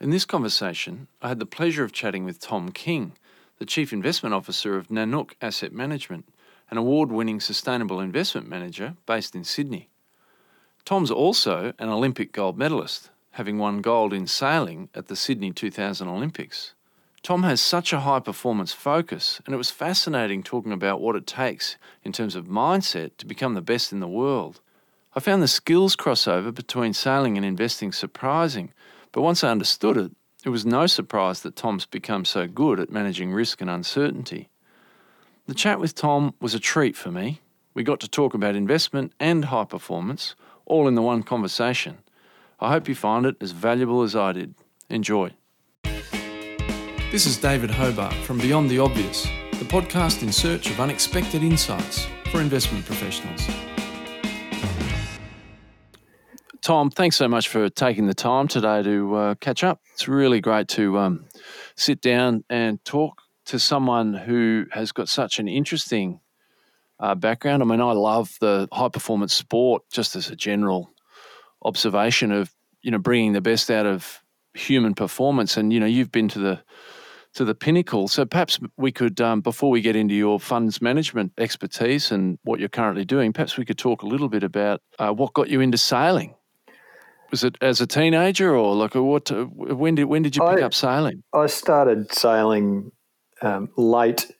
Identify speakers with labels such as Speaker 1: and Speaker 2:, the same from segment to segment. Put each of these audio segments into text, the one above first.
Speaker 1: In this conversation, I had the pleasure of chatting with Tom King, the Chief Investment Officer of Nanuk Asset Management, an award winning sustainable investment manager based in Sydney. Tom's also an Olympic gold medalist, having won gold in sailing at the Sydney 2000 Olympics. Tom has such a high performance focus, and it was fascinating talking about what it takes in terms of mindset to become the best in the world. I found the skills crossover between sailing and investing surprising, but once I understood it, it was no surprise that Tom's become so good at managing risk and uncertainty. The chat with Tom was a treat for me. We got to talk about investment and high performance, all in the one conversation. I hope you find it as valuable as I did. Enjoy. This is David Hobart from Beyond the Obvious, the podcast in search of unexpected insights for investment professionals. Tom, thanks so much for taking the time today to uh, catch up. It's really great to um, sit down and talk to someone who has got such an interesting uh, background. I mean, I love the high performance sport just as a general observation of you know bringing the best out of human performance. And you know, you've been to the to the pinnacle. So perhaps we could, um, before we get into your funds management expertise and what you're currently doing, perhaps we could talk a little bit about uh, what got you into sailing. Was it as a teenager, or like what? When did when did you pick
Speaker 2: I,
Speaker 1: up sailing?
Speaker 2: I started sailing um, late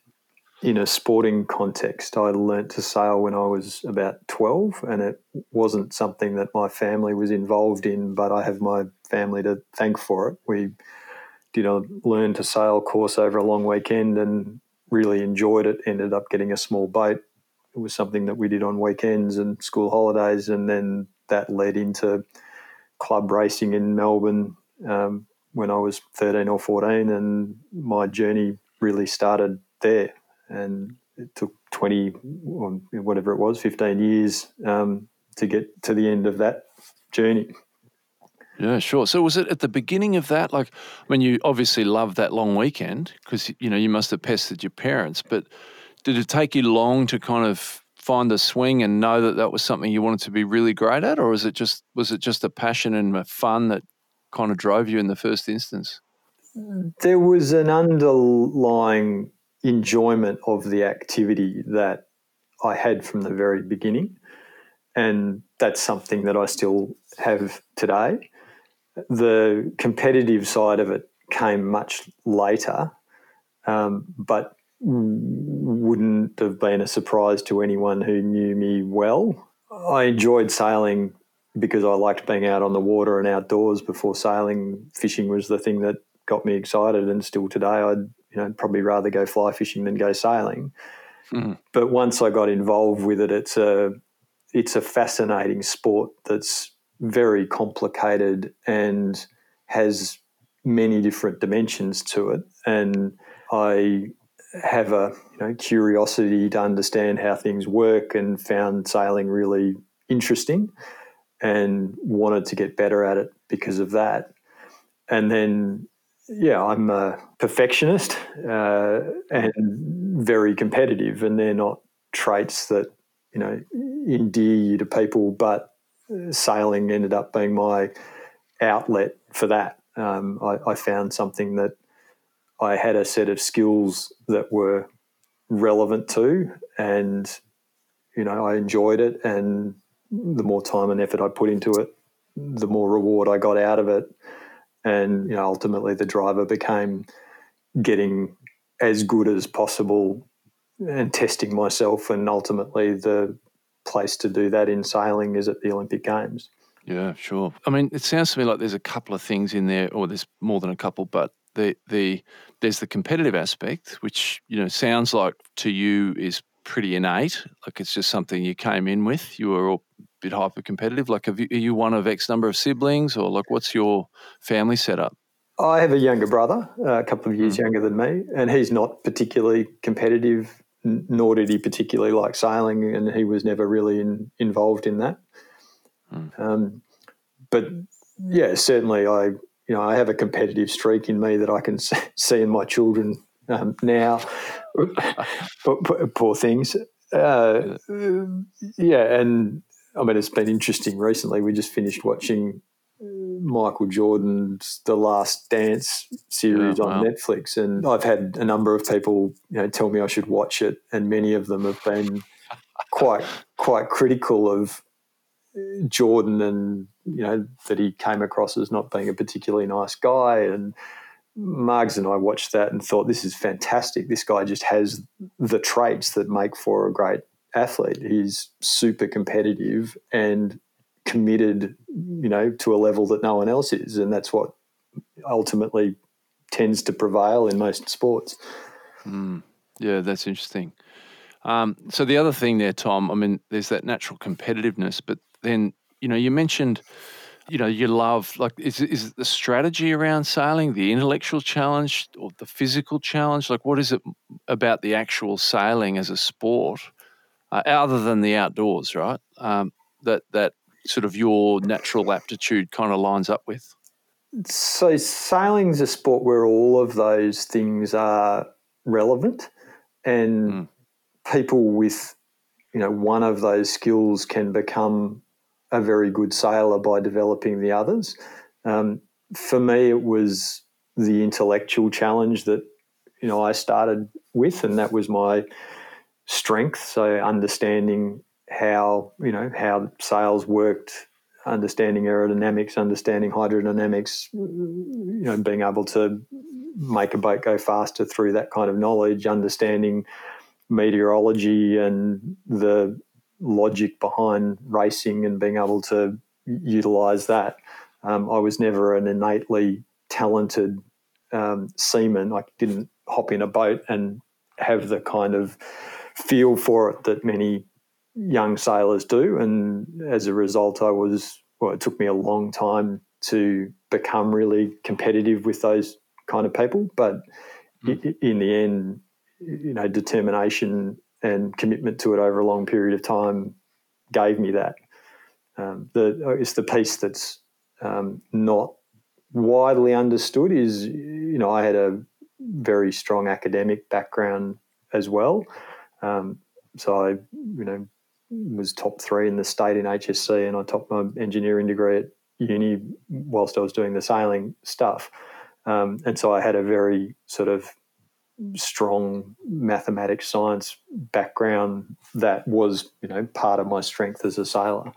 Speaker 2: in a sporting context. I learnt to sail when I was about twelve, and it wasn't something that my family was involved in. But I have my family to thank for it. We did a learn to sail course over a long weekend and really enjoyed it. Ended up getting a small boat. It was something that we did on weekends and school holidays, and then that led into club racing in Melbourne um, when I was 13 or 14, and my journey really started there. And it took 20, or whatever it was, 15 years um, to get to the end of that journey.
Speaker 1: Yeah, sure. So was it at the beginning of that? Like, when you obviously loved that long weekend because you know you must have pestered your parents, but did it take you long to kind of find the swing and know that that was something you wanted to be really great at, or was it just was it just a passion and a fun that kind of drove you in the first instance?
Speaker 2: There was an underlying enjoyment of the activity that I had from the very beginning, and that's something that I still have today the competitive side of it came much later, um, but wouldn't have been a surprise to anyone who knew me well. I enjoyed sailing because I liked being out on the water and outdoors before sailing. Fishing was the thing that got me excited, and still today, I'd you know probably rather go fly fishing than go sailing. Mm. But once I got involved with it, it's a it's a fascinating sport that's very complicated and has many different dimensions to it. And I have a you know curiosity to understand how things work and found sailing really interesting and wanted to get better at it because of that. And then yeah, I'm a perfectionist uh, and very competitive, and they're not traits that you know endear you to people, but sailing ended up being my outlet for that. Um, I, I, found something that I had a set of skills that were relevant to, and you know I enjoyed it. And the more time and effort I put into it, the more reward I got out of it. And you know, ultimately, the driver became getting as good as possible and testing myself, and ultimately the place to do that in sailing is at the Olympic Games.
Speaker 1: Yeah, sure. I mean, it sounds to me like there's a couple of things in there, or there's more than a couple, but the the there's the competitive aspect, which you know sounds like to you is pretty innate. Like it's just something you came in with. You were all a bit hyper competitive. Like, you, are you one of X number of siblings, or like what's your family setup?
Speaker 2: I have a younger brother, a couple of years mm. younger than me, and he's not particularly competitive nor did he particularly like sailing, and he was never really in, involved in that. Mm. Um, but yeah, certainly, I you know I have a competitive streak in me that I can see in my children um, now. poor things. Uh, yeah, and I mean it's been interesting recently. We just finished watching Michael Jordan's The Last Dance series yeah, on wow. Netflix, and I've had a number of people, you know, tell me I should watch it, and many of them have been quite quite critical of Jordan and you know that he came across as not being a particularly nice guy and Margs and I watched that and thought this is fantastic. This guy just has the traits that make for a great athlete. He's super competitive and committed, you know, to a level that no one else is, and that's what ultimately tends to prevail in most sports.
Speaker 1: Mm. Yeah, that's interesting. Um, so the other thing there, Tom, I mean, there's that natural competitiveness, but then you know you mentioned you know you love like is is it the strategy around sailing the intellectual challenge or the physical challenge like what is it about the actual sailing as a sport uh, other than the outdoors right um, that that sort of your natural aptitude kind of lines up with
Speaker 2: so sailing is a sport where all of those things are relevant and mm. people with you know one of those skills can become a very good sailor by developing the others. Um, for me, it was the intellectual challenge that you know I started with, and that was my strength. So understanding how you know how sails worked, understanding aerodynamics, understanding hydrodynamics, you know, being able to make a boat go faster through that kind of knowledge, understanding meteorology and the logic behind racing and being able to utilize that. Um, I was never an innately talented um, seaman. I didn't hop in a boat and have the kind of feel for it that many young sailors do. And as a result, I was, well, it took me a long time to become really competitive with those kind of people. But mm. in the end, you know, determination and commitment to it over a long period of time gave me that. Um, the it's the piece that's um, not widely understood is you know I had a very strong academic background as well, um, so I you know was top three in the state in HSC and I topped my engineering degree at uni whilst I was doing the sailing stuff, um, and so I had a very sort of strong mathematics science background that was you know part of my strength as a sailor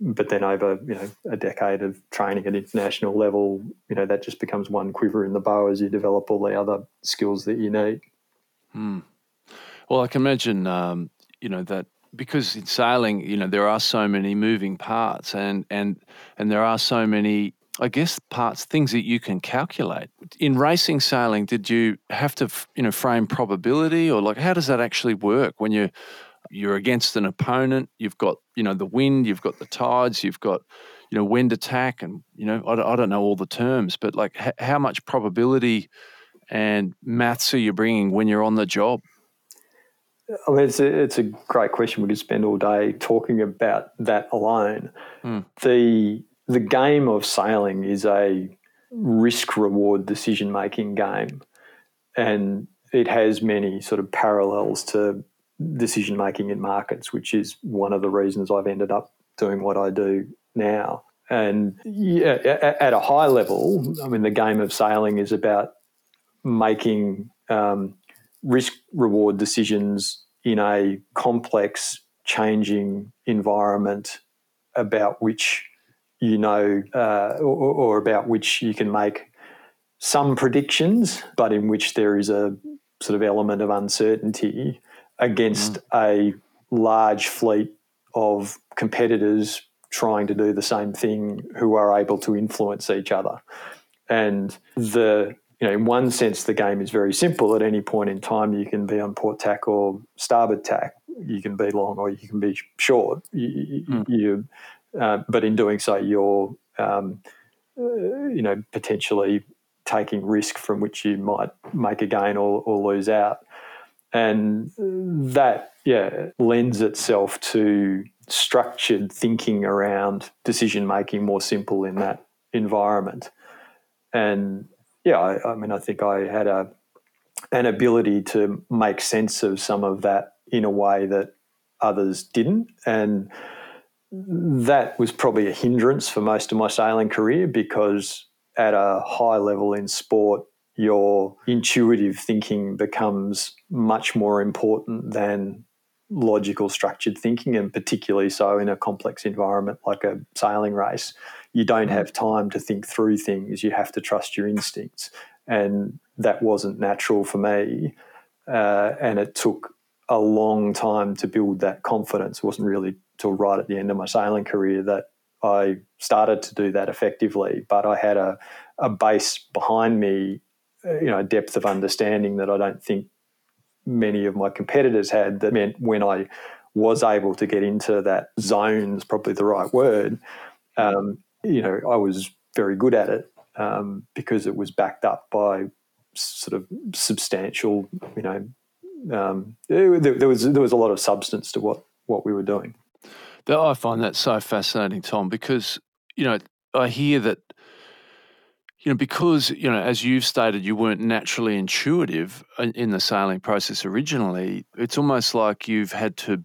Speaker 2: but then over you know a decade of training at international level you know that just becomes one quiver in the bow as you develop all the other skills that you need
Speaker 1: hmm. well i can imagine um, you know that because in sailing you know there are so many moving parts and and and there are so many I guess parts, things that you can calculate. In racing sailing, did you have to, you know, frame probability or like how does that actually work when you're you're against an opponent? You've got, you know, the wind, you've got the tides, you've got, you know, wind attack, and you know, I, I don't know all the terms, but like h- how much probability and maths are you bringing when you're on the job?
Speaker 2: I mean, it's a, it's a great question. We could spend all day talking about that alone. Mm. The the game of sailing is a risk reward decision making game. And it has many sort of parallels to decision making in markets, which is one of the reasons I've ended up doing what I do now. And yeah, at a high level, I mean, the game of sailing is about making um, risk reward decisions in a complex, changing environment about which you know, uh, or, or, about which you can make some predictions, but in which there is a sort of element of uncertainty against mm. a large fleet of competitors trying to do the same thing who are able to influence each other. And the you know, in one sense, the game is very simple. At any point in time, you can be on port tack or starboard tack. You can be long or you can be short. You, mm. you uh, but in doing so, you're um, uh, you know potentially taking risk from which you might make a gain or, or lose out, and that yeah lends itself to structured thinking around decision making more simple in that environment. And yeah, I, I mean, I think I had a an ability to make sense of some of that in a way that others didn't, and that was probably a hindrance for most of my sailing career because at a high level in sport, your intuitive thinking becomes much more important than logical structured thinking and particularly so in a complex environment like a sailing race. You don't have time to think through things. You have to trust your instincts. And that wasn't natural for me uh, and it took a long time to build that confidence. It wasn't really till right at the end of my sailing career that I started to do that effectively but I had a, a base behind me you know, a depth of understanding that I don't think many of my competitors had. That meant when I was able to get into that zone is probably the right word. Um, you know, I was very good at it um, because it was backed up by sort of substantial, you know, um, there, there, was there was a lot of substance to what what we were doing.
Speaker 1: I find that so fascinating, Tom, because you know I hear that you know, because, you know, as you've stated, you weren't naturally intuitive in the sailing process originally, it's almost like you've had to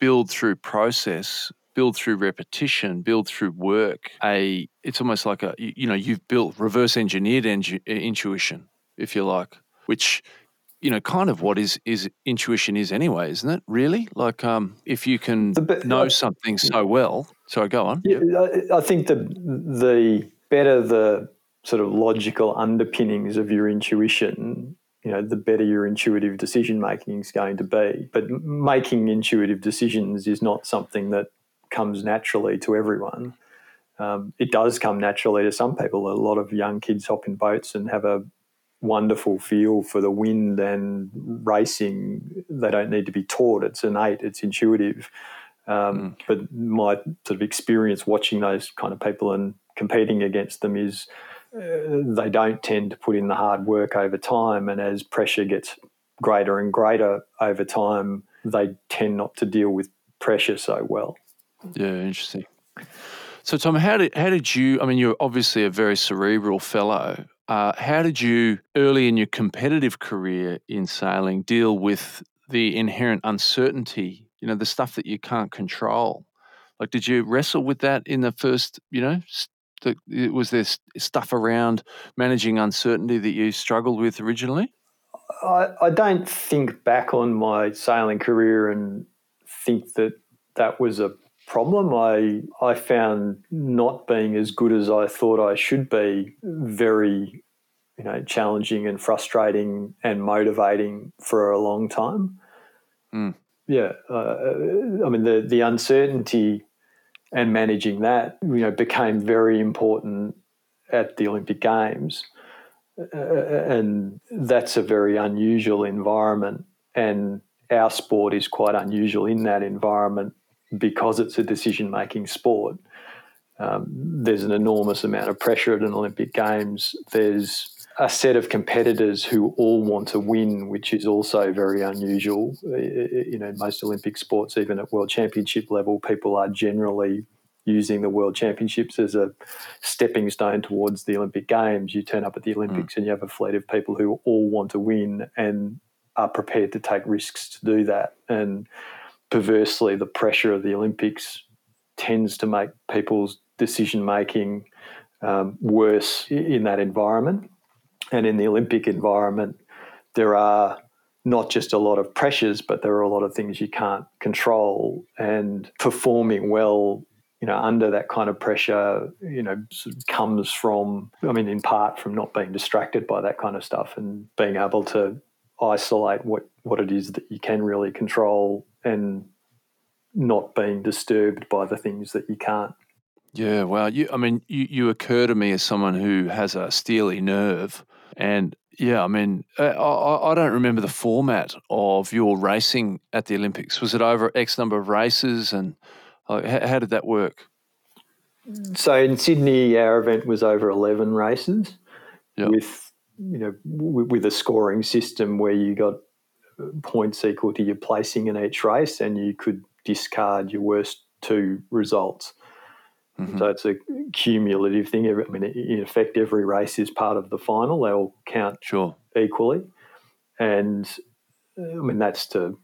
Speaker 1: build through process, build through repetition, build through work. A, it's almost like a, you know, you've built reverse engineered intuition, if you like, which, you know, kind of what is is intuition is anyway, isn't it? Really, like, um, if you can the, know something so well. Sorry, go on.
Speaker 2: Yeah, I think the the better the sort of logical underpinnings of your intuition, you know, the better your intuitive decision making is going to be. But making intuitive decisions is not something that comes naturally to everyone. Um, it does come naturally to some people. A lot of young kids hop in boats and have a wonderful feel for the wind and racing. They don't need to be taught. It's innate. It's intuitive. Um, mm. But my sort of experience watching those kind of people and competing against them is they don't tend to put in the hard work over time. And as pressure gets greater and greater over time, they tend not to deal with pressure so well.
Speaker 1: Yeah, interesting. So, Tom, how did how did you? I mean, you're obviously a very cerebral fellow. Uh, how did you, early in your competitive career in sailing, deal with the inherent uncertainty? You know, the stuff that you can't control. Like, did you wrestle with that in the first, you know, was there stuff around managing uncertainty that you struggled with originally?
Speaker 2: I, I don't think back on my sailing career and think that that was a problem. I I found not being as good as I thought I should be very you know challenging and frustrating and motivating for a long time. Mm. Yeah, uh, I mean the the uncertainty and managing that, you know, became very important at the Olympic Games. Uh, and that's a very unusual environment. And our sport is quite unusual in that environment because it's a decision making sport. Um, there's an enormous amount of pressure at an Olympic Games. There's a set of competitors who all want to win, which is also very unusual. You know, most Olympic sports, even at World Championship level, people are generally using the World Championships as a stepping stone towards the Olympic Games. You turn up at the Olympics mm. and you have a fleet of people who all want to win and are prepared to take risks to do that. And perversely, the pressure of the Olympics tends to make people's decision making um, worse in that environment. And in the Olympic environment, there are not just a lot of pressures, but there are a lot of things you can't control. And performing well, you know, under that kind of pressure, you know, sort of comes from, I mean, in part from not being distracted by that kind of stuff and being able to isolate what, what it is that you can really control and not being disturbed by the things that you can't.
Speaker 1: Yeah, well, you, I mean, you, you occur to me as someone who has a steely nerve. And yeah, I mean, uh, I, I don't remember the format of your racing at the Olympics. Was it over X number of races? And how, how did that work?
Speaker 2: So in Sydney, our event was over 11 races yep. with, you know, with a scoring system where you got points equal to your placing in each race and you could discard your worst two results. Mm-hmm. So it's a cumulative thing. I mean, in effect, every race is part of the final. They all count
Speaker 1: sure.
Speaker 2: equally, and I mean that's to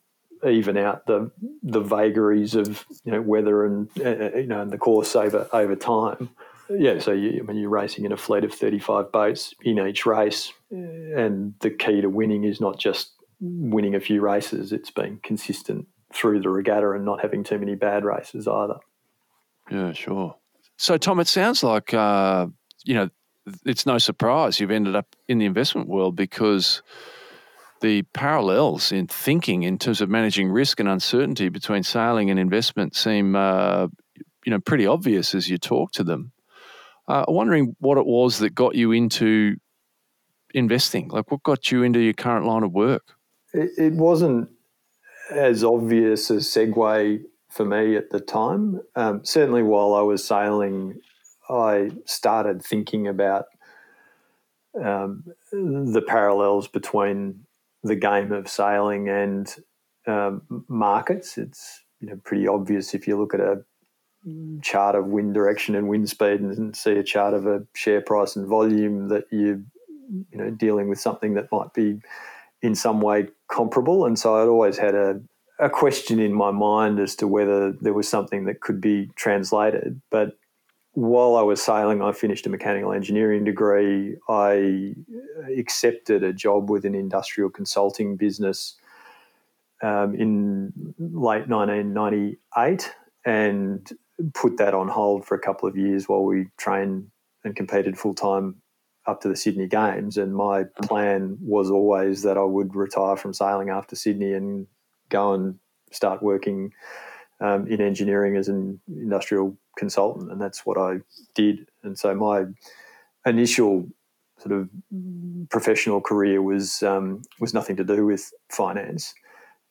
Speaker 2: even out the the vagaries of you know weather and uh, you know and the course over over time. Yeah, so you, I mean you're racing in a fleet of 35 boats in each race, and the key to winning is not just winning a few races; It's been consistent through the regatta and not having too many bad races either.
Speaker 1: Yeah, sure. So, Tom, it sounds like uh, you know it's no surprise you've ended up in the investment world because the parallels in thinking in terms of managing risk and uncertainty between sailing and investment seem uh, you know pretty obvious as you talk to them. Uh, I'm wondering what it was that got you into investing. Like, what got you into your current line of work?
Speaker 2: It, it wasn't as obvious a segue for me at the time. Um, certainly, while I was sailing, I started thinking about um, the parallels between the game of sailing and um, markets. It's you know pretty obvious if you look at a chart of wind direction and wind speed and see a chart of a share price and volume that you you know dealing with something that might be in some way comparable. And so I'd always had a a question in my mind as to whether there was something that could be translated. But while I was sailing, I finished a mechanical engineering degree. I accepted a job with an industrial consulting business um, in late 1998 and put that on hold for a couple of years while we trained and competed full time up to the Sydney Games. And my plan was always that I would retire from sailing after Sydney and go and start working um, in engineering as an industrial consultant, and that's what I did. And so my initial sort of professional career was um, was nothing to do with finance.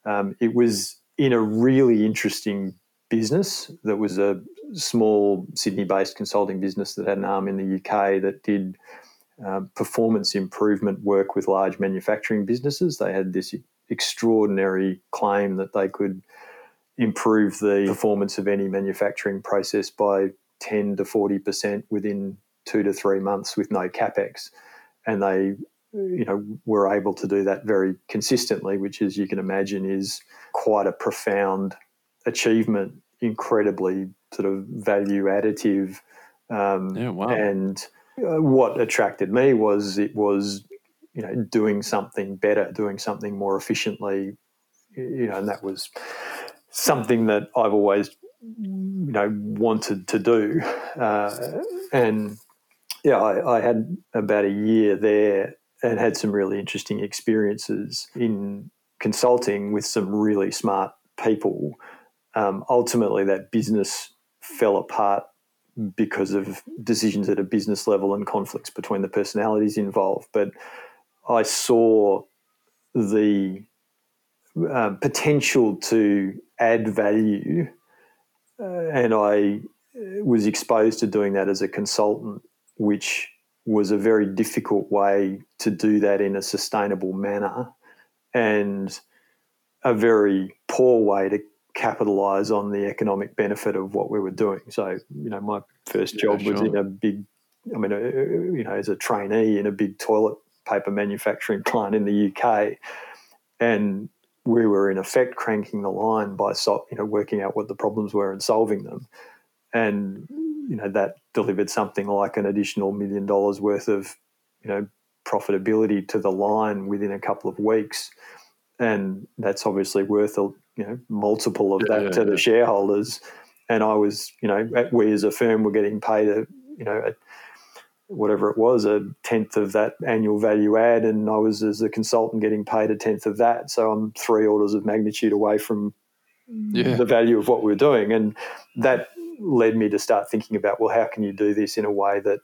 Speaker 2: Um, it was in a really interesting business that was a small Sydney-based consulting business that had an arm in the UK that did um, performance improvement work with large manufacturing businesses. They had this extraordinary claim that they could improve the performance of any manufacturing process by 10 to 40% within two to three months with no capex. And they, you know, were able to do that very consistently, which, as you can imagine, is quite a profound achievement, incredibly sort of value additive. Um,
Speaker 1: yeah, wow.
Speaker 2: And uh, what attracted me was it was, you know, doing something better, doing something more efficiently, you know, and that was something that I've always you know wanted to do, uh, and yeah, I, I, had about a year there and had some really interesting experiences in consulting with some really smart people. Um, ultimately, that business fell apart because of decisions at a business level and conflicts between the personalities involved. But I saw the uh, potential to add value, uh, and I uh, was exposed to doing that as a consultant, which was a very difficult way to do that in a sustainable manner, and a very poor way to capitalize on the economic benefit of what we were doing. So, you know, my first job yeah, was in a big, I mean, uh, you know, as a trainee in a big toilet paper manufacturing plant in the UK. And we were in effect cranking the line by you know working out what the problems were and solving them, and you know that delivered something like an additional million dollars worth of you know profitability to the line within a couple of weeks, and that's obviously worth a you know multiple of that yeah, to yeah. the shareholders. And I was you know we as a firm were getting paid a you know a whatever it was, a tenth of that annual value add, and I was as a consultant getting paid a tenth of that. So I'm three orders of magnitude away from yeah. the value of what we are doing, and that led me to start thinking about well, how can you do this in a way that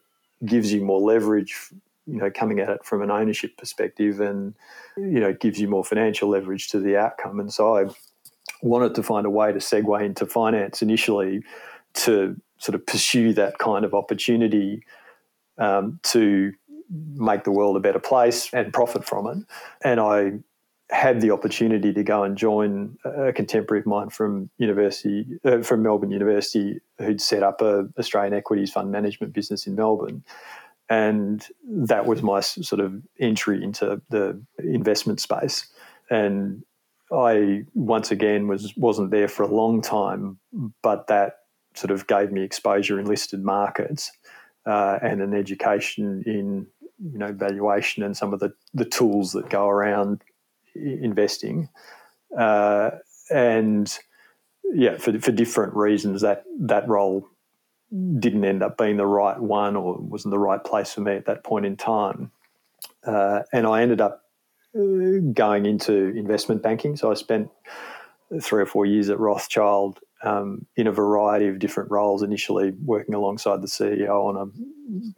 Speaker 2: gives you more leverage, you know, coming at it from an ownership perspective, and you know, gives you more financial leverage to the outcome. And so I wanted to find a way to segue into finance initially to sort of pursue that kind of opportunity um, to make the world a better place and profit from it. And I had the opportunity to go and join a contemporary of mine from university uh, from Melbourne University who'd set up a Australian equities fund management business in Melbourne. And that was my sort of entry into the investment space. And I once again was wasn't there for a long time, but that sort of gave me exposure in listed markets uh, and an education in you know valuation and some of the, the tools that go around investing. Uh, and yeah, for, for different reasons, that that role didn't end up being the right one or wasn't the right place for me at that point in time. Uh, and I ended up going into investment banking. So I spent three or four years at Rothschild um, in a variety of different roles. Initially, working alongside the CEO on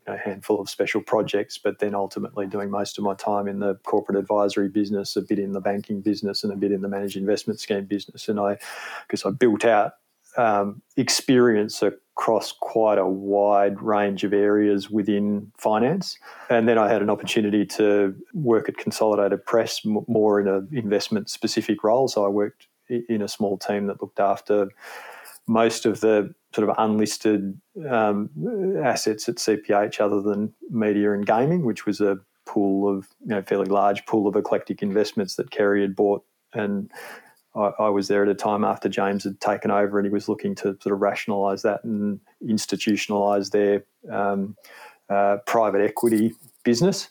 Speaker 2: a, a, handful of special projects, but then ultimately doing most of my time in the corporate advisory business, a bit in the banking business, and a bit in the managed investment scheme business. And I, because I built out um, experience across quite a wide range of areas within finance. And then I had an opportunity to work at Consolidated Press more in an investment specific role. So I worked in a small team that looked after most of the sort of unlisted um, assets at CPH other than media and gaming, which was a pool of, you know, fairly large pool of eclectic investments that Kerry had bought and I, I, was there at a time after James had taken over, and he was looking to sort of rationalise that and institutionalise their um, uh, private equity business.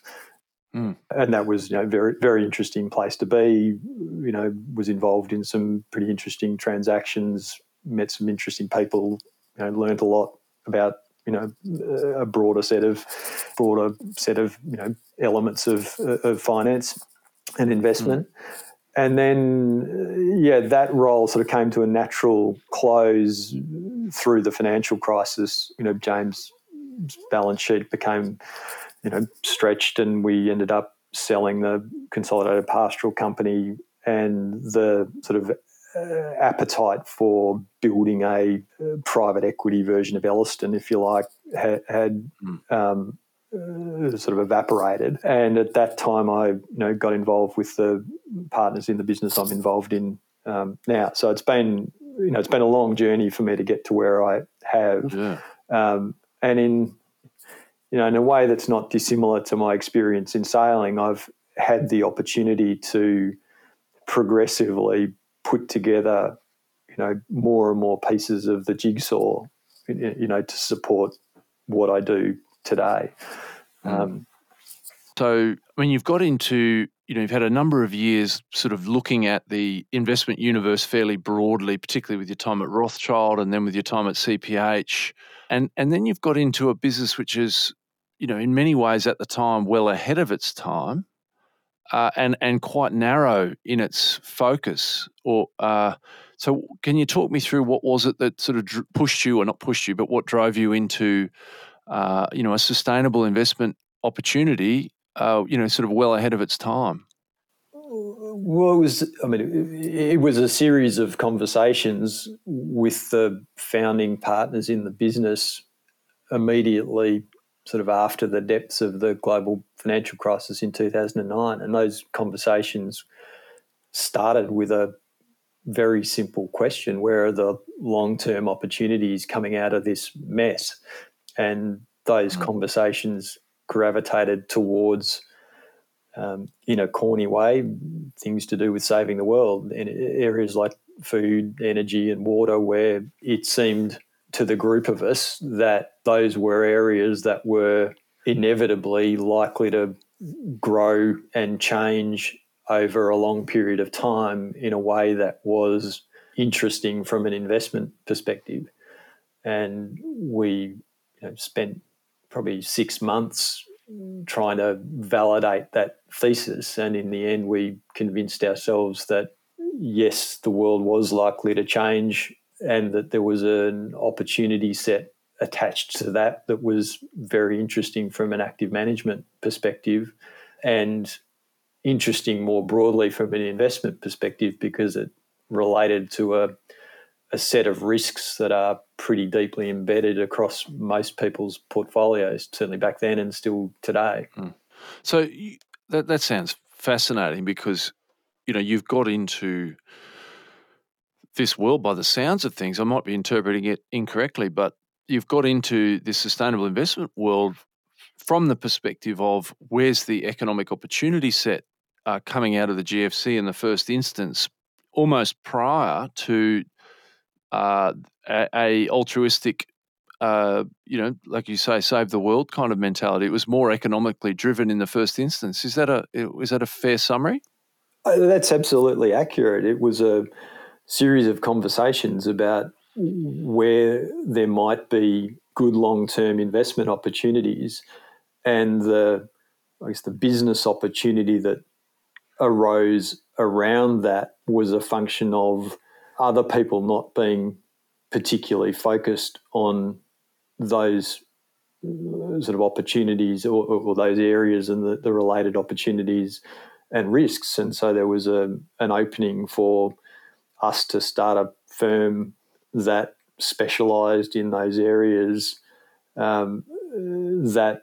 Speaker 2: Mm. And that was, you know, very very interesting place to be. You know, was involved in some pretty interesting transactions, met some interesting people, you know, learned a lot about you know a broader set of broader set of you know elements of of finance and investment. Mm and then yeah that role sort of came to a natural close through the financial crisis you know james balance sheet became you know stretched and we ended up selling the consolidated pastoral company and the sort of uh, appetite for building a uh, private equity version of Ellerston, if you like, had, had mm. um, uh, sort of evaporated. And at that time, I you know got involved with the partners in the business I'm involved in um, now. So it's been you know it's been a long journey for me to get to where I have, yeah. um, and in you know in a way that's not dissimilar to my experience in sailing, I've had the opportunity to progressively put together you know more and more pieces of the jigsaw you know to support what I do today. Mm. Um,
Speaker 1: so, I mean, you've got into, you know, you've had a number of years sort of looking at the investment universe fairly broadly, particularly with your time at Rothschild and then with your time at CPH. And, and then you've got into a business which is, you know, in many ways at the time well ahead of its time uh, and, and quite narrow in its focus. Or uh, So, can you talk me through what was it that sort of pushed you, or not pushed you, but what drove you into uh, you know, a sustainable investment opportunity, uh, you know, sort of well ahead of its time?
Speaker 2: Well, it was, I mean, it was a series of conversations with the founding partners in the business immediately sort of after the depths of the global financial crisis in 2009. And those conversations started with a very simple question Where are the long term opportunities coming out of this mess? And those mm. conversations gravitated towards um, in a corny way things to do with saving the world in areas like food energy and water where it seemed to the group of us that those were areas that were inevitably likely to grow and change over a long period of time in a way that was interesting from an investment perspective and we know, spent probably six months trying to validate that thesis. And in the end, we convinced ourselves that yes, the world was likely to change and that there was an opportunity set attached to that that was very interesting from an active management perspective and interesting more broadly from an investment perspective because it related to a a set of risks that are pretty deeply embedded across most people's portfolios, certainly back then and still today. Mm.
Speaker 1: So you, that that sounds fascinating because you know you've got into this world by the sounds of things. I might be interpreting it incorrectly, but you've got into this sustainable investment world from the perspective of where's the economic opportunity set uh, coming out of the GFC in the first instance, almost prior to uh, a, a, altruistic, uh, you know, like you say, save the world kind of mentality. It was more economically driven in the first instance. Is that a is that a fair summary?
Speaker 2: Uh, that's absolutely accurate. It was a series of conversations about where there might be good long term investment opportunities and the I guess the business opportunity that arose around that was a function of other people not being particularly focused on those uh, sort of opportunities or, or those areas and the, the, related opportunities and risks. And so there was a, an opening for us to start a firm that specialized in those areas um, that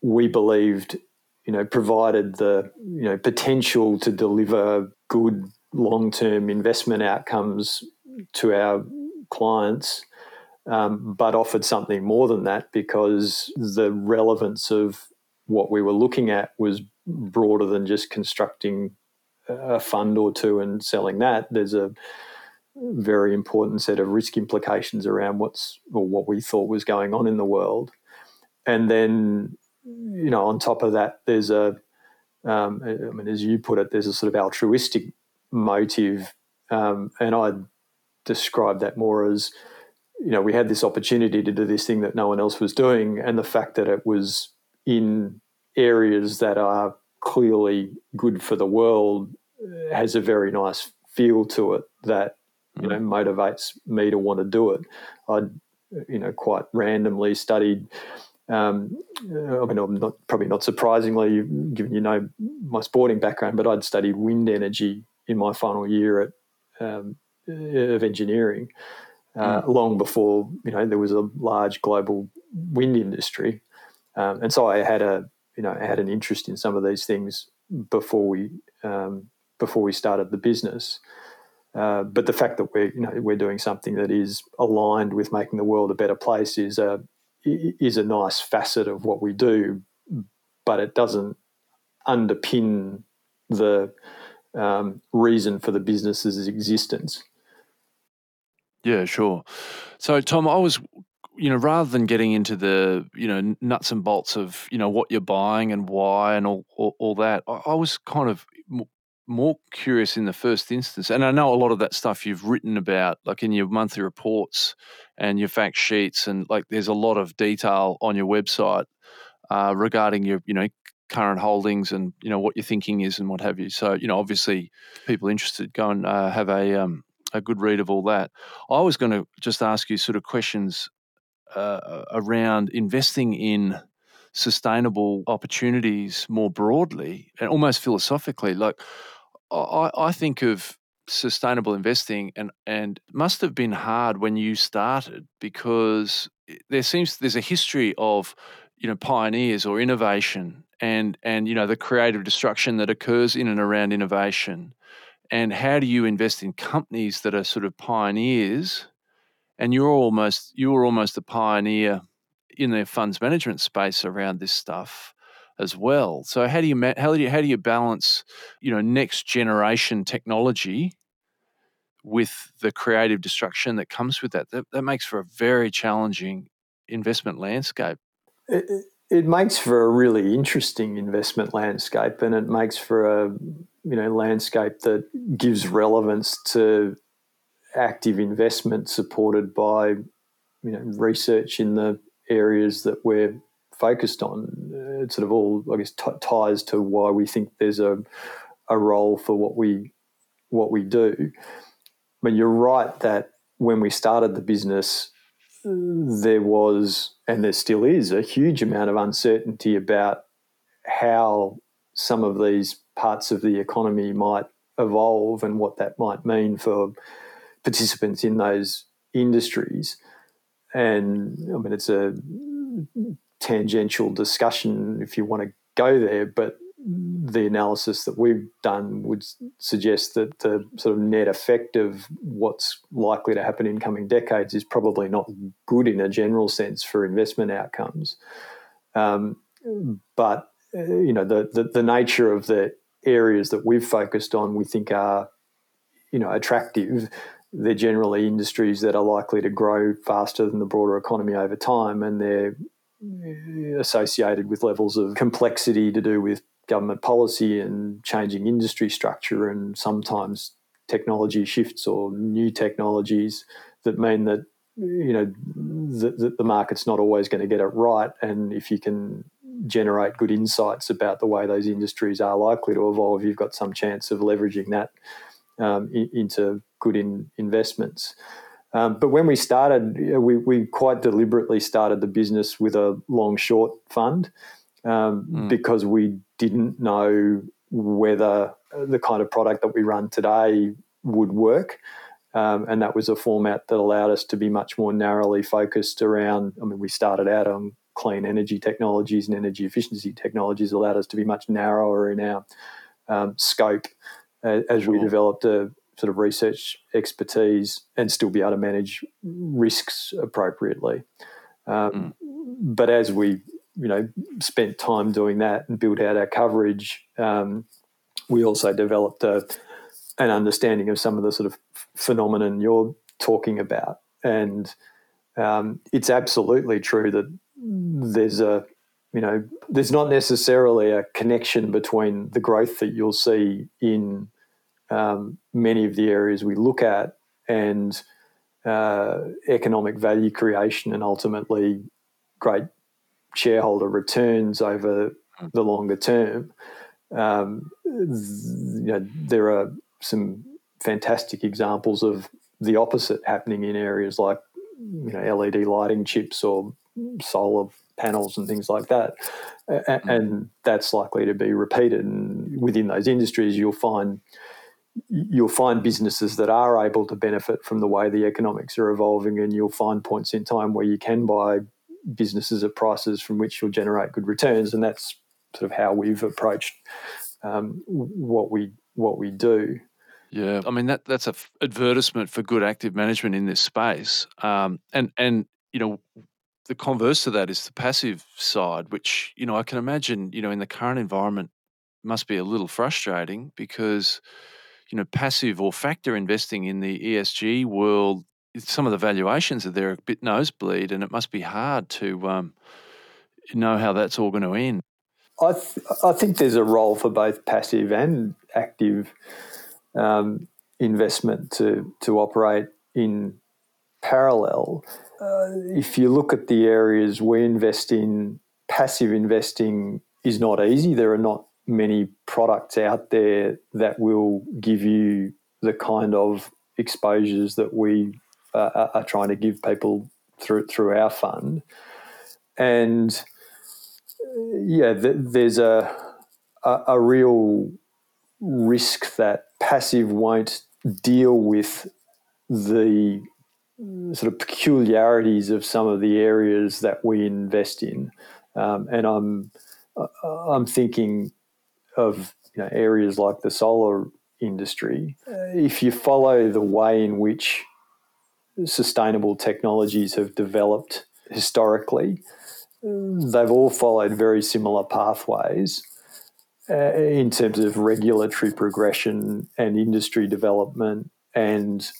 Speaker 2: we believed you know, provided the you know potential to deliver good long-term investment outcomes to our clients, um, but offered something more than that because the relevance of what we were looking at was broader than just constructing a fund or two and selling that. There's a very important set of risk implications around what's or what we thought was going on in the world. And then you know, on top of that, there's a, um, I mean, as you put it, there's a sort of altruistic motive, um, and I describe that more as, you know, we had this opportunity to do this thing that no one else was doing, and the fact that it was in areas that are clearly good for the world uh, has a very nice feel to it that you know mm-hmm. motivates me to want to do it. I, you know, quite randomly studied um, I mean, I'm not probably not surprisingly, given you know my sporting background, but I'd studied wind energy in my final year at um, of engineering, uh, mm. long before you know there was a large global wind industry, um, and so I had a you know I had an interest in some of these things before we um, before we started the business. Uh, but the fact that we're you know we're doing something that is aligned with making the world a better place is a is a nice facet of what we do, but it doesn't underpin the um, reason for the business's existence.
Speaker 1: Yeah, sure. So, Tom, I was, you know, rather than getting into the, you know, nuts and bolts of, you know, what you're buying and why and all, all, all that, I, I, was kind of more curious in the first instance. And I know a lot of that stuff you've written about, like in your monthly reports and your fact sheets, and like there's a lot of detail on your website uh, regarding your, you know, current holdings and you know what your thinking is and what have you. So you know, obviously, people interested go and uh, have a um, a good read of all that. I was going to just ask you sort of questions uh, around investing in sustainable opportunities more broadly and almost philosophically. Like I, I think of sustainable investing and and must have been hard when you started because there seems there's a history of you know pioneers or innovation and and you know the creative destruction that occurs in and around innovation and how do you invest in companies that are sort of pioneers and you're almost you're almost a pioneer in the funds management space around this stuff as well. So how do you how do you how do you balance you know next generation technology with the creative destruction that comes with that? That, that makes for a very challenging investment landscape.
Speaker 2: It, it makes for a really interesting investment landscape, and it makes for a you know landscape that gives relevance to active investment supported by you know research in the areas that we're focused on. It sort of all, I guess, t- ties to why we think there's a a role for what we what we do. But you're right that when we started the business, there was and there still is a huge amount of uncertainty about how some of these parts of the economy might evolve and what that might mean for participants in those industries. And I mean, it's a tangential discussion if you want to go there, but the analysis that we've done would suggest that the sort of net effect of what's likely to happen in coming decades is probably not good in a general sense for investment outcomes. Um, but uh, you know the, the, the nature of the areas that we've focused on, we think are you know attractive, they're generally industries that are likely to grow faster than the broader economy over time, and they're associated with levels of complexity to do with government policy and changing industry structure, and sometimes technology shifts or new technologies that mean that you know the, the market's not always going to get it right. And if you can generate good insights about the way those industries are likely to evolve you've got some chance of leveraging that um, into good in, investments. Um, but when we started we, we quite deliberately started the business with a long short fund um, mm. because we didn't know whether the kind of product that we run today would work um, and that was a format that allowed us to be much more narrowly focused around. I mean, we started out on clean energy technologies and energy efficiency technologies, allowed us to be much narrower in our um, scope uh, as we developed a sort of research expertise and still be able to manage risks appropriately. Um, mm. But as we, you know, spent time doing that and built out our coverage, um, we also developed a an understanding of some of the sort of phenomenon you're talking about. And um, it's absolutely true that there's a, you know, there's not necessarily a connection between the growth that you'll see in um, many of the areas we look at and uh, economic value creation and ultimately great shareholder returns over the longer term. Um, you know, there are some fantastic examples of the opposite happening in areas like you know LED lighting chips or solar panels and things like that, mm. and that's likely to be repeated. And within those industries, you'll find you'll find businesses that are able to benefit from the way the economics are evolving, and you'll find points in time where you can buy businesses at prices from which you'll generate good returns, and that's sort of how we've approached um, what we what we do.
Speaker 1: Yeah, I mean that that's a f- advertisement for good active management in this space, um, and and you know the converse to that is the passive side, which you know I can imagine you know in the current environment must be a little frustrating because you know passive or factor investing in the ESG world, some of the valuations are there a bit nosebleed, and it must be hard to um, know how that's all going to end.
Speaker 2: I th- I think there's a role for both passive and active um, investment to to operate in parallel. Uh, if you look at the areas we invest in, passive investing is not easy. There are not many products out there that will give you the kind of exposures that we uh, are trying to give people through through our fund. And yeah, th- there's a, a, a real risk that passive won't deal with the sort of peculiarities of some of the areas that we invest in. Um, and I'm I'm thinking of you know, areas like the solar industry. If you follow the way in which sustainable technologies have developed historically, they've all followed very similar pathways uh, in terms of regulatory progression and industry development and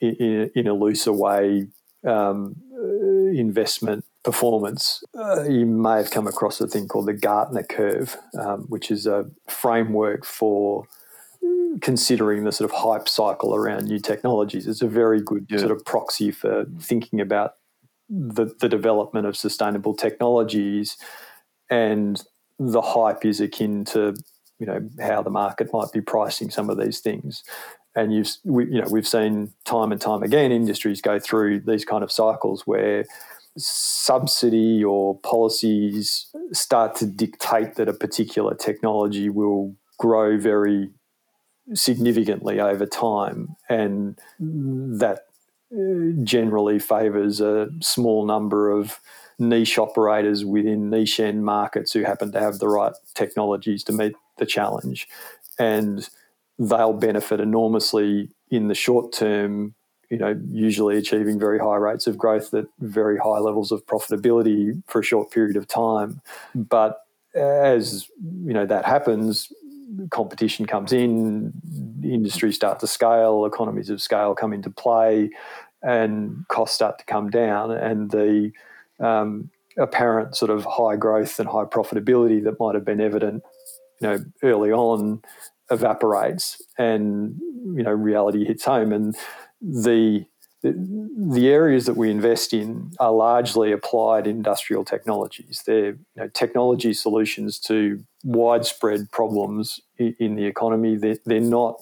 Speaker 2: in, in a looser way um, uh, investment performance. Uh, you may have come across a thing called the Gartner curve, um, which is a framework for considering the sort of hype cycle around new technologies. It's a very good yeah. sort of proxy for thinking about the, the development of sustainable technologies and the hype is akin to you know how the market might be pricing some of these things and you've we, you know we've seen time and time again industries go through these kind of cycles where subsidy or policies start to dictate that a particular technology will grow very significantly over time and that uh, generally favors a small number of niche operators within niche end markets who happen to have the right technologies to meet the challenge. And they'll benefit enormously in the short term, you know, usually achieving very high rates of growth at very high levels of profitability for a short period of time. But as you know that happens, competition comes in, industries start to scale, economies of scale come into play, and costs start to come down, and the um, apparent sort of high growth and high profitability that might have been evident, you know, early on evaporates, and you know, reality hits home, and the the, areas that we invest in are largely applied industrial technologies. They're you know, technology solutions to widespread problems in, the economy. They're, they're, not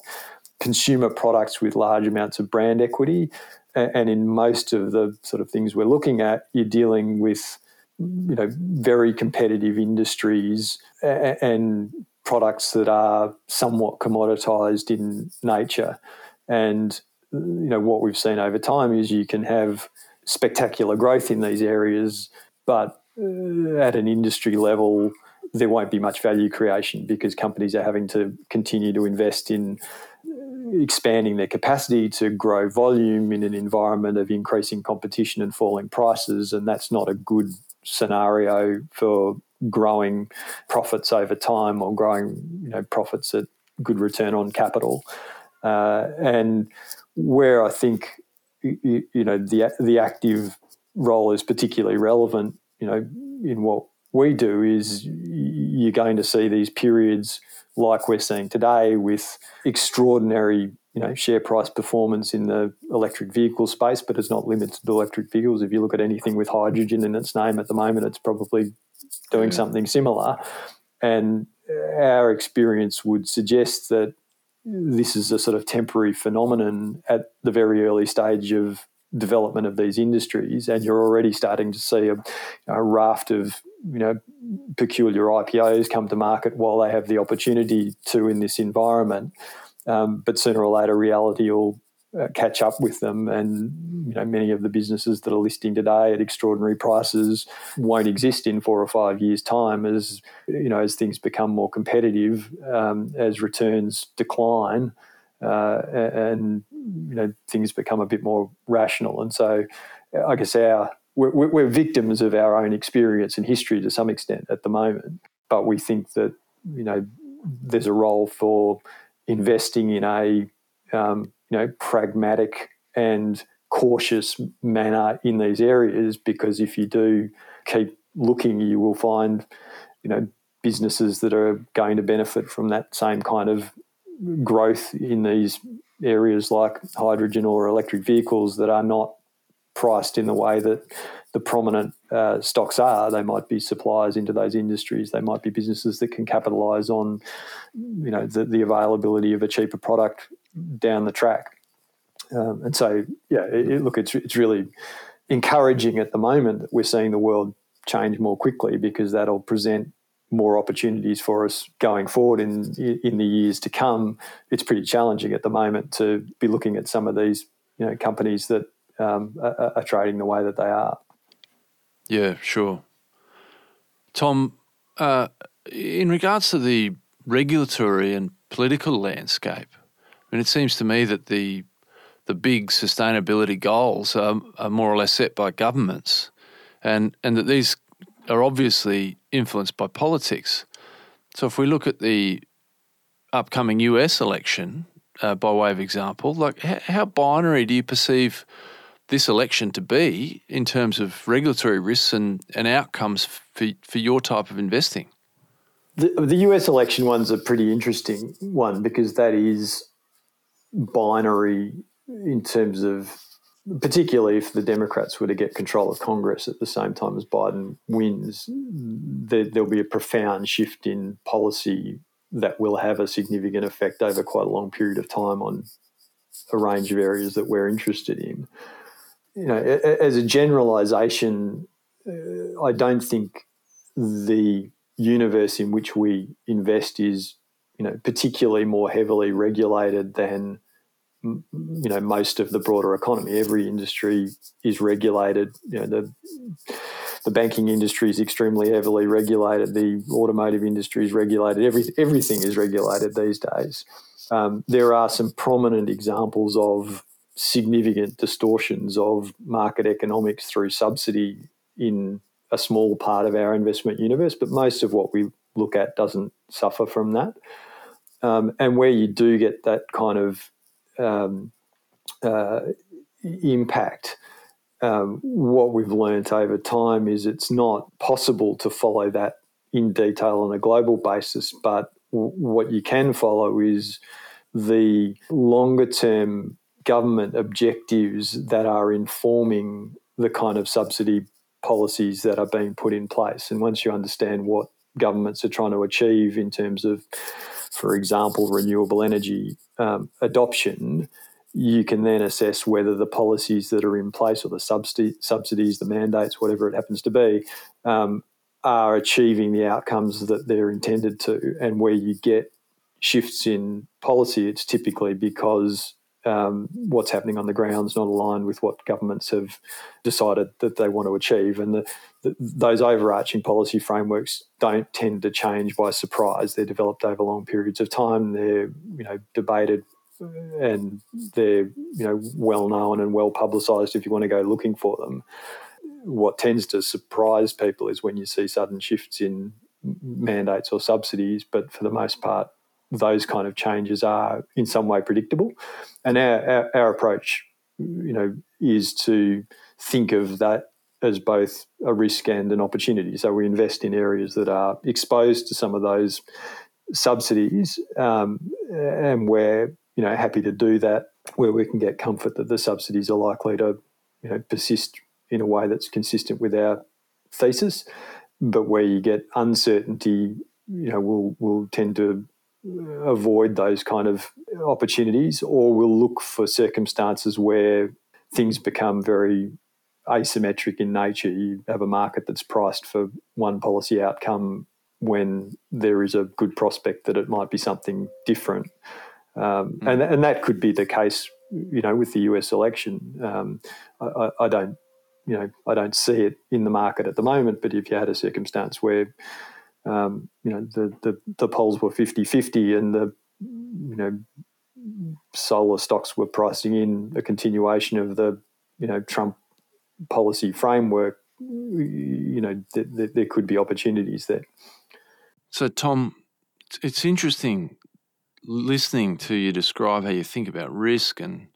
Speaker 2: consumer products with large amounts of brand equity. And in most of the sort of things we're looking at, you're dealing with you know very competitive industries and products that are somewhat commoditized in nature. And you know what we've seen over time is you can have spectacular growth in these areas, but uh, at an industry level, there won't be much value creation because companies are having to continue to invest in uh, expanding their capacity to grow volume in an environment of increasing competition and falling prices, and that's not a good scenario for growing profits over time or growing you know profits at good return on capital. Uh, and where I think you, you, know the the active role is particularly relevant, you know, in what we do is you're going to see these periods like we're seeing today with extraordinary you know share price performance in the electric vehicle space, but it's not limited to electric vehicles. If you look at anything with hydrogen in its name at the moment, it's probably doing yeah. something similar. And our experience would suggest that this is a sort of temporary phenomenon at the very early stage of development of these industries, and you're already starting to see a, a, raft of you know peculiar IPOs come to market while they have the opportunity to in this environment. Um, but sooner or later, reality will uh, catch up with them, and you know many of the businesses that are listing today at extraordinary prices won't exist in four or five years' time as you know as things become more competitive, um, as returns decline, uh, and you know things become a bit more rational. And so, I guess our we're, we're victims of our own experience and history to some extent at the moment, but we think that you know there's a role for investing in a um, you know, pragmatic and cautious manner in these areas because if you do keep looking, you will find, you know, businesses that are going to benefit from that same kind of growth in these areas like hydrogen or electric vehicles that are not priced in the way that the prominent uh, stocks are. They might be suppliers into those industries. They might be businesses that can capitalize on, you know, the, the availability of a cheaper product down the track. Um, and so, yeah, it, it, look, it's it's really encouraging at the moment that we're seeing the world change more quickly because that'll present more opportunities for us going forward in in the years to come. It's pretty challenging at the moment to be looking at some of these you know companies that um, are, are trading the way that they are.
Speaker 1: Yeah, sure. Tom, uh, in regards to the regulatory and political landscape, I mean, it seems to me that the the big sustainability goals are, are more or less set by governments, and and that these are obviously influenced by politics. So if we look at the upcoming US election, uh, by way of example, like how, how binary do you perceive this election to be in terms of regulatory risks and, and outcomes for, for your type of investing?
Speaker 2: The, the US election one's a pretty interesting one because that is binary in terms of particularly if the Democrats were to get control of Congress at the same time as Biden wins, there, will be a profound shift in policy that will have a significant effect over quite a long period of time on a range of areas that we're interested in. You know, as a generalization, uh, I don't think the universe in which we invest is, you know, particularly more heavily regulated than you know most of the broader economy. Every industry is regulated. You know the the banking industry is extremely heavily regulated. The automotive industry is regulated. Every, everything is regulated these days. Um, there are some prominent examples of significant distortions of market economics through subsidy in a small part of our investment universe, but most of what we look at doesn't suffer from that. Um, and where you do get that kind of um, uh, impact, um, what we've learnt over time is it's not possible to follow that in detail on a global basis, but w- what you can follow is the longer term government objectives that are informing the kind of subsidy policies that are being put in place. And once you understand what governments are trying to achieve in terms of, for example, renewable energy um, adoption, you can then assess whether the policies that are in place or the subsidies, the mandates, whatever it happens to be, um, are achieving the outcomes that they're intended to. And where you get shifts in policy, it's typically because um, what's happening on the ground is not aligned with what governments have decided that they want to achieve. And the, the, those overarching policy frameworks don't tend to change by surprise. They're developed over long periods of time. They're you know debated and they're you know well known and well publicised if you want to go looking for them. What tends to surprise people is when you see sudden shifts in mandates or subsidies, but for the most part, those kind of changes are in some way predictable. And our, our, our approach, you know, is to think of that as both a risk and an opportunity. So we invest in areas that are exposed to some of those subsidies, um, and we're you know happy to do that where we can get comfort that the subsidies are likely to you know persist in a way that's consistent with our thesis. But where you get uncertainty, you know, we'll we'll tend to avoid those kind of opportunities, or we'll look for circumstances where things become very asymmetric in nature. You have a market that's priced for one policy outcome when there is a good prospect that it might be something different. Um, mm. and, and that could be the case, you know, with the US election. Um, I, I, don't, you know, I don't see it in the market at the moment, but if you had a circumstance where um, you know, the, the, the polls were 50 50 and the, you know, solar stocks were pricing in a continuation of the, you know, Trump policy framework, you know, th- th- there could be opportunities there.
Speaker 1: So, Tom, it's interesting listening to you describe how you think about risk and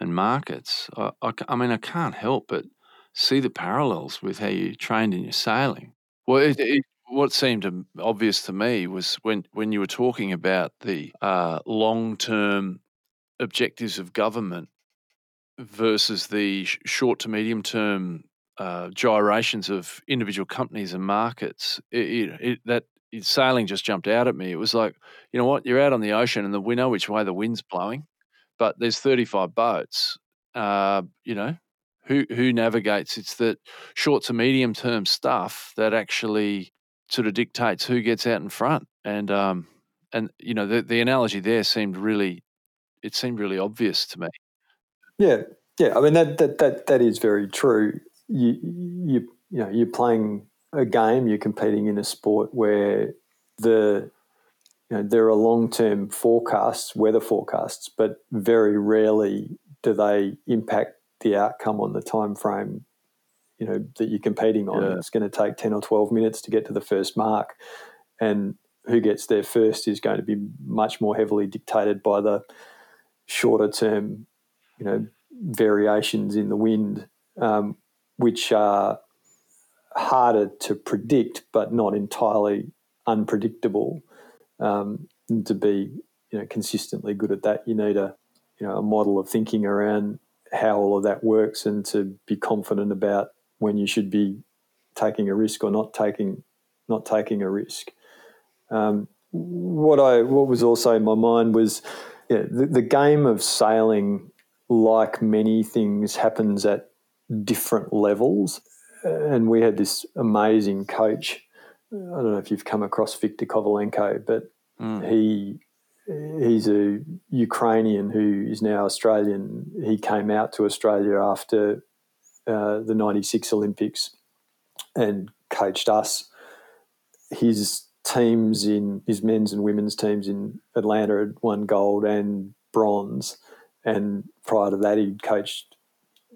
Speaker 1: and markets. I, I, I mean, I can't help but see the parallels with how you trained in your sailing. Well, it, it, what seemed obvious to me was when, when you were talking about the uh, long term objectives of government versus the sh- short to medium term uh, gyrations of individual companies and markets. It, it, it, that sailing just jumped out at me. It was like, you know what? You're out on the ocean and the, we know which way the wind's blowing, but there's 35 boats. Uh, you know, who who navigates? It's that short to medium term stuff that actually sort of dictates who gets out in front. And um, and you know the the analogy there seemed really it seemed really obvious to me.
Speaker 2: Yeah, yeah. I mean that that that, that is very true. You you you know you're playing a game. You're competing in a sport where the you know there are long term forecasts, weather forecasts, but very rarely do they impact the outcome on the time frame you know that you're competing on. Yeah. It's going to take ten or twelve minutes to get to the first mark, and who gets there first is going to be much more heavily dictated by the shorter term, you know, variations in the wind, um, which are harder to predict, but not entirely unpredictable. Um, to be, you know, consistently good at that, you need a, you know, a model of thinking around how all of that works, and to be confident about when you should be taking a risk or not taking not taking a risk. Um, what I what was also in my mind was yeah, the, the game of sailing, like many things, happens at different levels. And we had this amazing coach. I don't know if you've come across Victor Kovalenko, but mm. he he's a Ukrainian who is now Australian. He came out to Australia after uh, the 96 Olympics and coached us. His teams in his men's and women's teams in Atlanta had won gold and bronze. And prior to that, he'd coached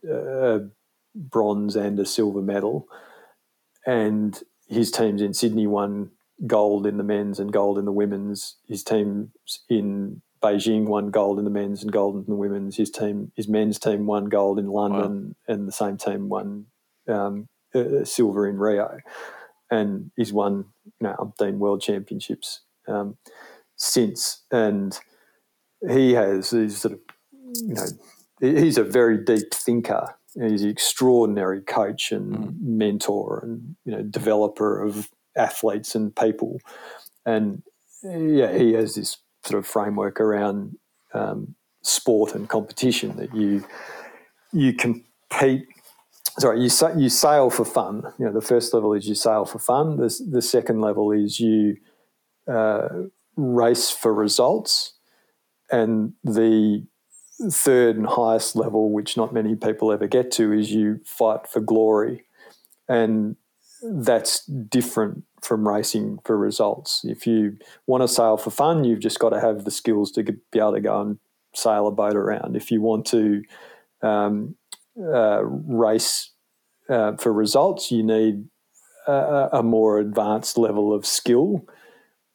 Speaker 2: a bronze and a silver medal. And his teams in Sydney won gold in the men's and gold in the women's. His teams in Beijing won gold in the men's and gold in the women's. His team, his men's team, won gold in London, wow. and the same team won um, uh, silver in Rio. And he's won, you know, umpteen world championships um, since. And he has, he's sort of, you know, he's a very deep thinker. He's an extraordinary coach and mm. mentor and you know developer of athletes and people. And yeah, he has this sort of framework around um, sport and competition that you you compete. Sorry, you you sail for fun. You know, the first level is you sail for fun. The the second level is you uh, race for results, and the third and highest level, which not many people ever get to, is you fight for glory, and that's different from racing for results. If you want to sail for fun, you've just got to have the skills to be able to go and sail a boat around. If you want to um, uh, race uh, for results, you need a, a, more advanced level of skill,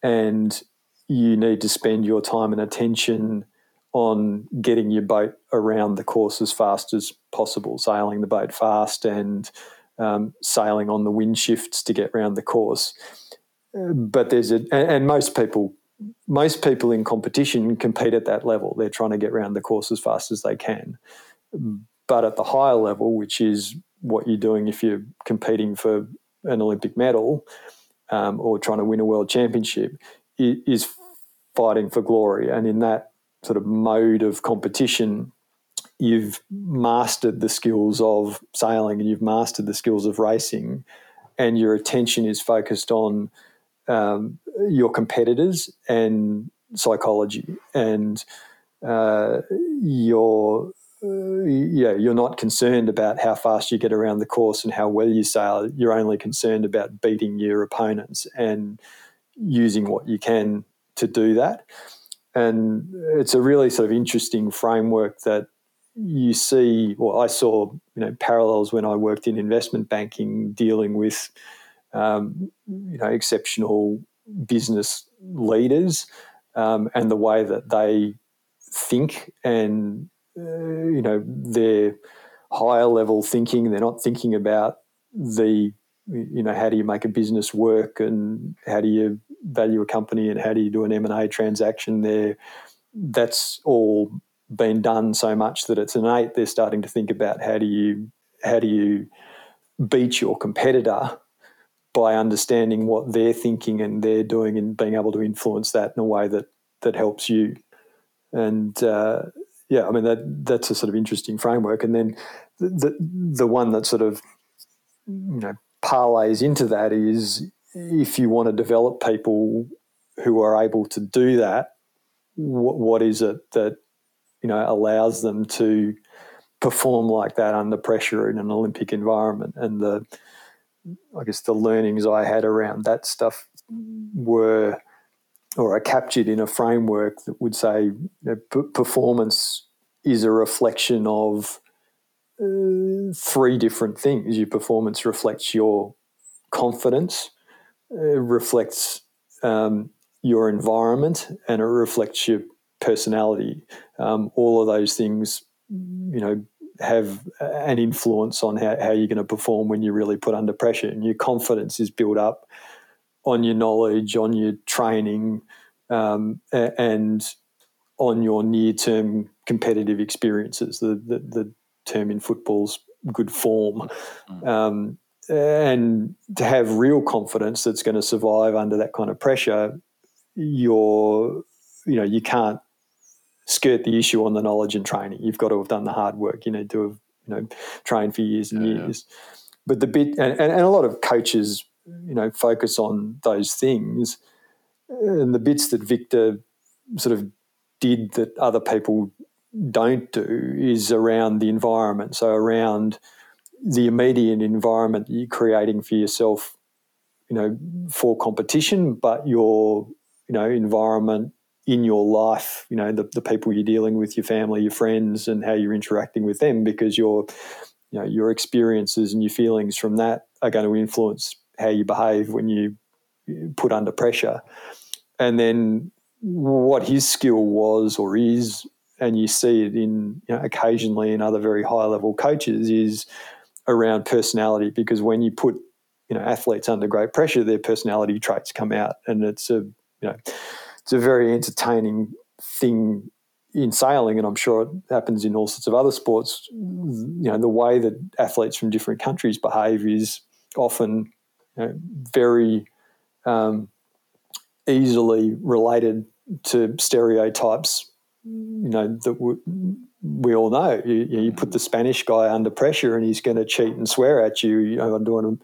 Speaker 2: and you need to spend your time and attention on getting your boat around the course as fast as possible, sailing the boat fast and um, sailing on the wind shifts to get around the course. But there's a, and, and most people, most people in competition compete at that level. They're trying to get around the course as fast as they can. But at the higher level, which is what you're doing if you're competing for an Olympic medal um, or trying to win a world championship, is fighting for glory. And in that sort of mode of competition, you've mastered the skills of sailing and you've mastered the skills of racing, and your attention is focused on um, your competitors and psychology, and uh, you're uh, yeah, you're not concerned about how fast you get around the course and how well you sail. You're only concerned about beating your opponents and using what you can to do that. And it's a really sort of interesting framework that you see, well, I saw, you know, parallels when I worked in investment banking, dealing with, um, you know, exceptional business leaders um, and the way that they think and, uh, you know, their higher level thinking. They're not thinking about the, you know, how do you make a business work and how do you value a company and how do you do an M and A transaction there. That's all been done so much that it's innate. They're starting to think about how do you how do you beat your competitor by understanding what they're thinking and they're doing and being able to influence that in a way that that helps you. And uh, yeah, I mean that that's a sort of interesting framework. And then the, the one that sort of you know parlays into that is if you want to develop people who are able to do that, what, what is it that you know allows them to perform like that under pressure in an Olympic environment. And the I guess the learnings I had around that stuff were or are captured in a framework that would say you know, p- performance is a reflection of uh, three different things. Your performance reflects your confidence, it reflects um, your environment, and it reflects your personality. Um, all of those things, you know, have an influence on how, how you're going to perform when you're really put under pressure. And your confidence is built up on your knowledge, on your training, um, and on your near term competitive experiences. The, the, the, term in football's good form. Mm. Um, and to have real confidence that's going to survive under that kind of pressure, you're, you know, you can't skirt the issue on the knowledge and training. You've got to have done the hard work. You need to have you know trained for years and yeah, years. Yeah. But the bit and, and, a lot of coaches, you know, focus on those things. And the bits that Victor sort of did that other people don't do is around the environment. So around the immediate environment that you're creating for yourself, you know, for competition, but your, you know, environment in your life, you know, the, the people you're dealing with, your family, your friends, and how you're interacting with them, because your, you know, your experiences and your feelings from that are going to influence how you behave when you, put under pressure. And then what his skill was or is, and you see it in you know, occasionally in other very high level coaches, is around personality. Because when you put you know athletes under great pressure, their personality traits come out, and it's a you know it's a very entertaining thing in sailing, and I'm sure it happens in all sorts of other sports. You know, the way that athletes from different countries behave is often you know, very um, easily related to stereotypes. You know that we all know. You, you, put the Spanish guy under pressure, and he's going to cheat and swear at you. You know, I'm doing.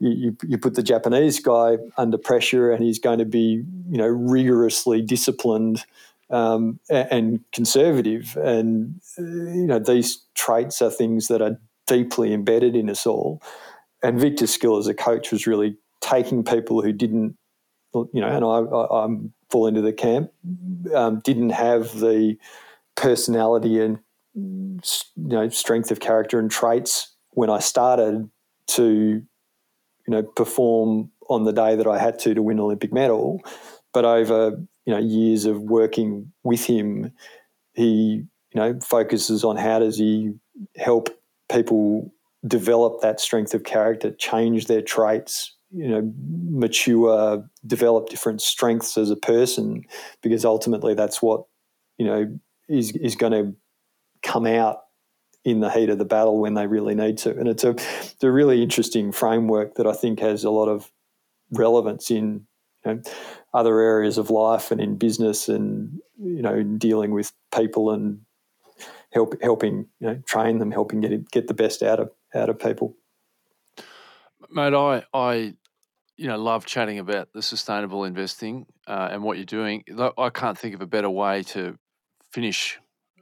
Speaker 2: You, you put the Japanese guy under pressure, and he's going to be you know rigorously disciplined um, and conservative. And you know, these traits are things that are deeply embedded in us all. And Victor's skill as a coach was really taking people who didn't, you know, and I, I am fall into the camp, um, didn't have the personality and mm. you know strength of character and traits when I started to you know perform on the day that I had to to win Olympic medal, but over you know years of working with him, he you know focuses on how does he help people develop that strength of character, change their traits, you know, mature, develop different strengths as a person, because ultimately that's what you know is is going to come out in the heat of the battle when they really need to. And it's a, it's a really interesting framework that I think has a lot of relevance in you know, other areas of life and in business and you know dealing with people and help helping you know train them, helping get get the best out of out of people.
Speaker 1: Mate, I I you know love chatting about the sustainable investing uh, and what you're doing. I can't think of a better way to finish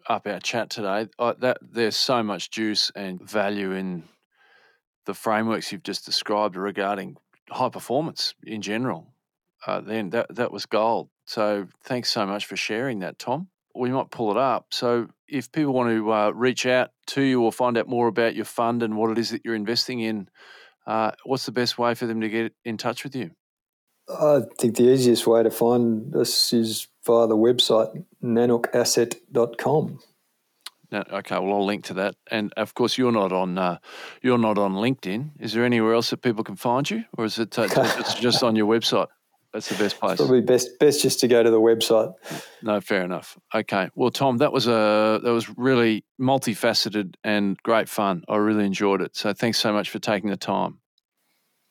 Speaker 1: up our chat today. That there's so much juice and value in the frameworks you've just described regarding high performance in general uh, then that that was gold. So thanks so much for sharing that, Tom. We might pull it up. So if people want to uh, reach out to you or find out more about your fund and what it is that you're investing in, uh, what's the best way for them to get in touch with you?
Speaker 2: I think the easiest way to find us is via the website nanukasset.com.
Speaker 1: Okay, well, I'll link to that. And of course, you're not on uh, you're not on LinkedIn. Is there anywhere else that people can find you, or is it uh, just on your website? That's the best place.
Speaker 2: Probably best best just to go to the website.
Speaker 1: No, fair enough. Okay. Well, Tom, that was a that was really multifaceted and great fun. I really enjoyed it. So thanks so much for taking the time.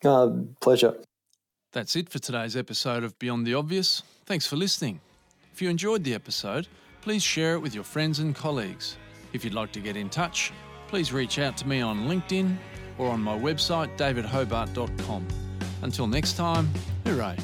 Speaker 2: Uh, pleasure.
Speaker 1: That's it for today's episode of Beyond the Obvious. Thanks for listening. If you enjoyed the episode, please share it with your friends and colleagues. If you'd like to get in touch, please reach out to me on LinkedIn or on my website, davidhobart.com. Until next time, hooray.